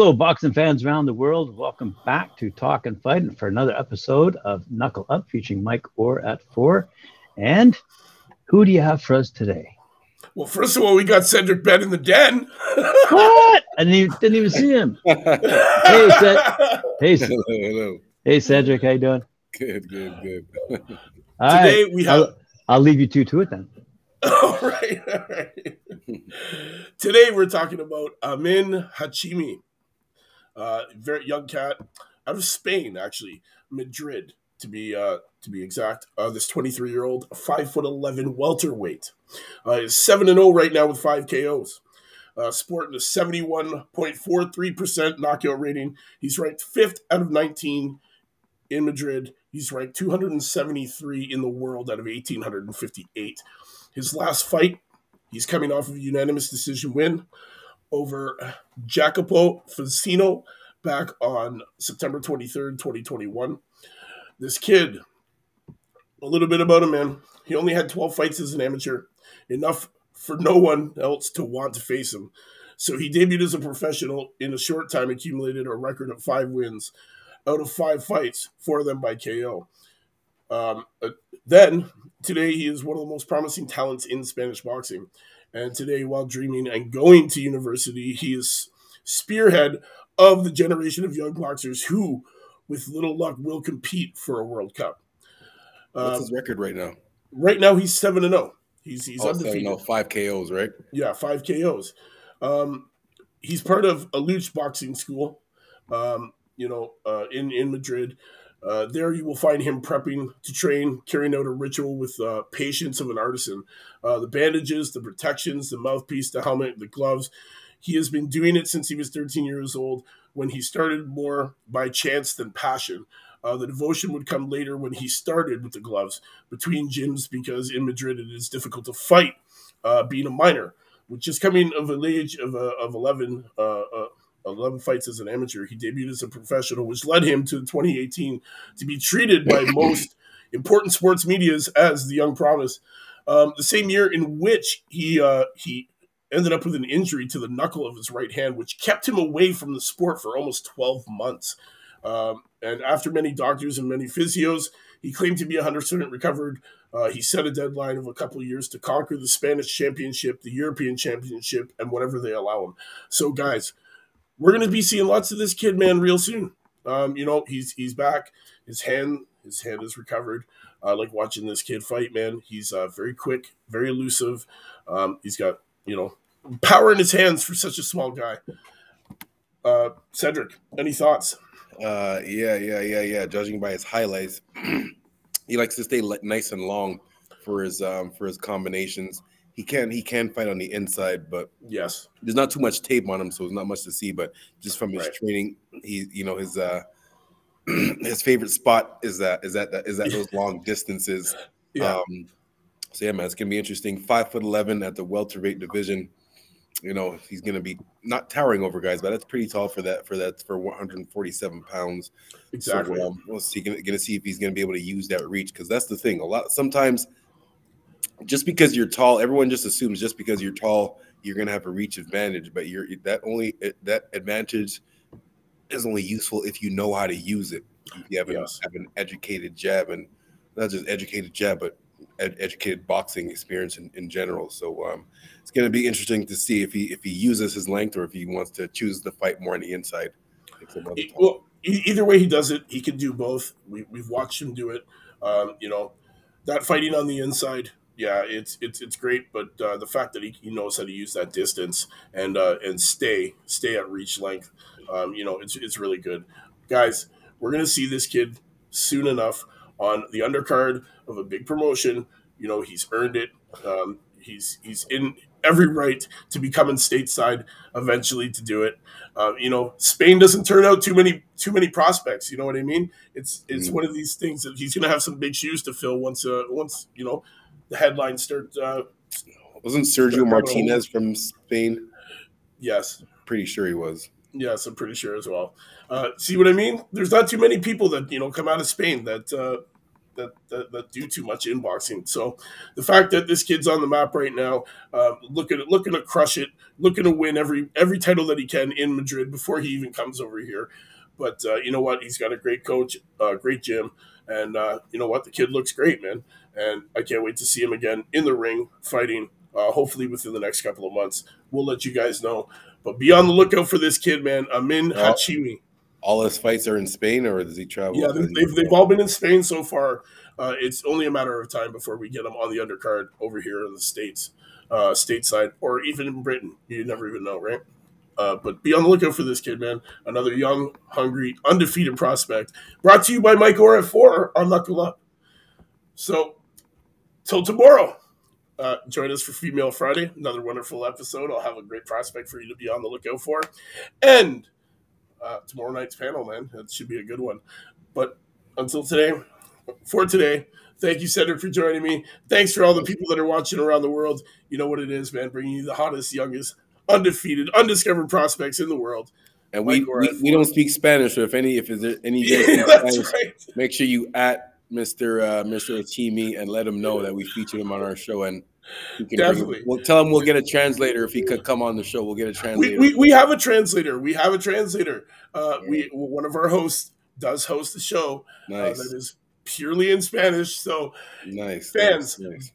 Hello, boxing fans around the world. Welcome back to Talk and Fight and for another episode of Knuckle Up featuring Mike Orr at four. And who do you have for us today? Well, first of all, we got Cedric Ben in the den. what? I didn't even, didn't even see him. hey, Ced- hey, hello, hello. hey, Cedric, how you doing? Good, good, good. All Today right. we have. I'll, I'll leave you two to it then. all right, all right. Today we're talking about Amin Hachimi, uh, very young cat out of Spain, actually, Madrid to be uh, to be exact. Uh, this 23 year old, five foot 11 welterweight, uh, is seven and 0 right now with five KOs. Uh, sporting a 71.43% knockout rating. He's ranked fifth out of 19 in Madrid. He's ranked 273 in the world out of 1,858. His last fight, he's coming off of a unanimous decision win over Jacopo Facino back on September 23rd, 2021. This kid, a little bit about him, man. He only had 12 fights as an amateur, enough for no one else to want to face him. So he debuted as a professional in a short time, accumulated a record of five wins out of five fights, four of them by KO. Um, uh, then today he is one of the most promising talents in Spanish boxing. And today, while dreaming and going to university, he is spearhead of the generation of young boxers who, with little luck, will compete for a World Cup. What's Um, his record right now? right now, he's seven and zero. He's he's Oh, undefeated. no, five KOs, right? Yeah, five KOs. Um, he's part of a Luch boxing school, um, you know, uh, in in Madrid. Uh, there, you will find him prepping to train, carrying out a ritual with uh, patience of an artisan. Uh, the bandages, the protections, the mouthpiece, the helmet, the gloves. He has been doing it since he was 13 years old, when he started more by chance than passion. Uh, the devotion would come later when he started with the gloves between gyms because in Madrid it is difficult to fight uh, being a minor Which is coming of an age of, uh, of 11, uh, uh, 11 fights as an amateur, he debuted as a professional, which led him to 2018 to be treated by most important sports medias as the young promise. Um, the same year in which he uh, he ended up with an injury to the knuckle of his right hand, which kept him away from the sport for almost 12 months. Um, and after many doctors and many physios, he claimed to be 100% recovered. Uh, he set a deadline of a couple of years to conquer the Spanish Championship, the European Championship, and whatever they allow him. So, guys, we're going to be seeing lots of this kid, man, real soon. Um, you know, he's he's back. His hand his hand is recovered. I like watching this kid fight, man. He's uh, very quick, very elusive. Um, he's got you know power in his hands for such a small guy. Uh, Cedric, any thoughts? Uh, yeah, yeah, yeah, yeah. Judging by his highlights, he likes to stay nice and long for his um for his combinations. He can he can fight on the inside, but Yes. there's not too much tape on him, so there's not much to see. But just from his Right. training, he you know his uh his favorite spot is that is that is that those long distances. Yeah. Um, so yeah, man, it's gonna be interesting. Five foot eleven at the welterweight division. You know, he's gonna be not towering over guys, but that's pretty tall for that for that for 147 pounds. exactly. So, um, we'll see. Gonna, gonna see if he's gonna be able to use that reach because that's the thing. A lot sometimes, just because you're tall, everyone just assumes just because you're tall, you're gonna have a reach advantage. But you're that only that advantage is only useful if you know how to use it. If you have, an have an educated jab and not just educated jab, but ed- educated boxing experience in, in general. So um, it's going to be interesting to see if he if he uses his length or if he wants to choose to fight more on the inside. It's another topic. well, either way he does it, he can do both. We, we've watched him do it. Um, you know, that fighting on the inside, yeah, it's it's it's great. But uh, the fact that he, he knows how to use that distance and uh, and stay stay at reach length, um, you know, it's it's really good, guys. We're gonna see this kid soon enough on the undercard of a big promotion. You know, he's earned it. Um, he's he's in every right to be coming stateside eventually to do it. Uh, you know, Spain doesn't turn out too many too many prospects. You know what I mean? It's it's Mm. one of these things that he's going to have some big shoes to fill once uh, once you know the headlines start. Uh, Wasn't Sergio Martinez from Spain? yes, Pretty sure he was. yes, I'm pretty sure as well. Uh, see what I mean? There's not too many people that you know come out of Spain that uh, that, that, that do too much in boxing. So the fact that this kid's on the map right now, uh, looking looking to crush it, looking to win every every title that he can in Madrid before he even comes over here. But uh, you know what? He's got a great coach, uh, great gym, and uh, you know what? The kid looks great, man. And I can't wait to see him again in the ring fighting. Uh, hopefully within the next couple of months, we'll let you guys know. But be on the lookout for this kid, man. Amin Yeah. Hachimi. All his fights are in Spain, or does he travel? Yeah, they've, they've, they've all been in Spain so far. Uh, it's only a matter of time before we get him on the undercard over here in the states, uh, stateside, or even in Britain. You never even know, right? Uh, but be on the lookout for this kid, man. Another young, hungry, undefeated prospect. Brought to you by Mike Orr at four on Knuckle Up. So, till tomorrow, uh, join us for Female Friday. Another wonderful episode. I'll have a great prospect for you to be on the lookout for. And uh, tomorrow night's panel, man. It should be a good one. But until today, for today, thank you, Cedric, for joining me. Thanks for all the people that are watching around the world. You know what it is, man. Bringing you the hottest, youngest, undefeated, undiscovered prospects in the world. and we, we, we don't speak Spanish, so if any if is there any That's Spanish, right. make sure you at Mr. Uh, Mr. Hachimi and let him know that we featured him on our show and bring- Definitely. we'll tell him we'll get a translator if he could come on the show. We'll get a translator. we, we have a translator. We have a translator. Uh, we one of our hosts does host the show uh, that is purely in Spanish. So nice, fans. nice, nice.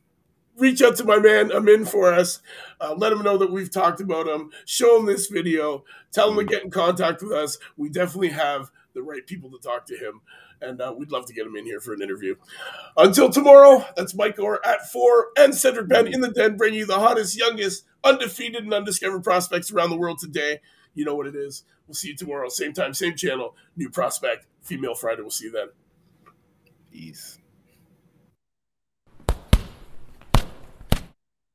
reach out to my man Amin for us. Uh, let him know that we've talked about him. Show him this video. Tell him to get in contact with us. We definitely have the right people to talk to him, and uh, we'd love to get him in here for an interview. Until tomorrow, that's Mike Orr at four and Cedric Ben in the den, bringing you the hottest, youngest, undefeated, and undiscovered prospects around the world today. You know what it is. We'll see you tomorrow, same time, same channel. New prospect, Female Friday. We'll see you then. Peace.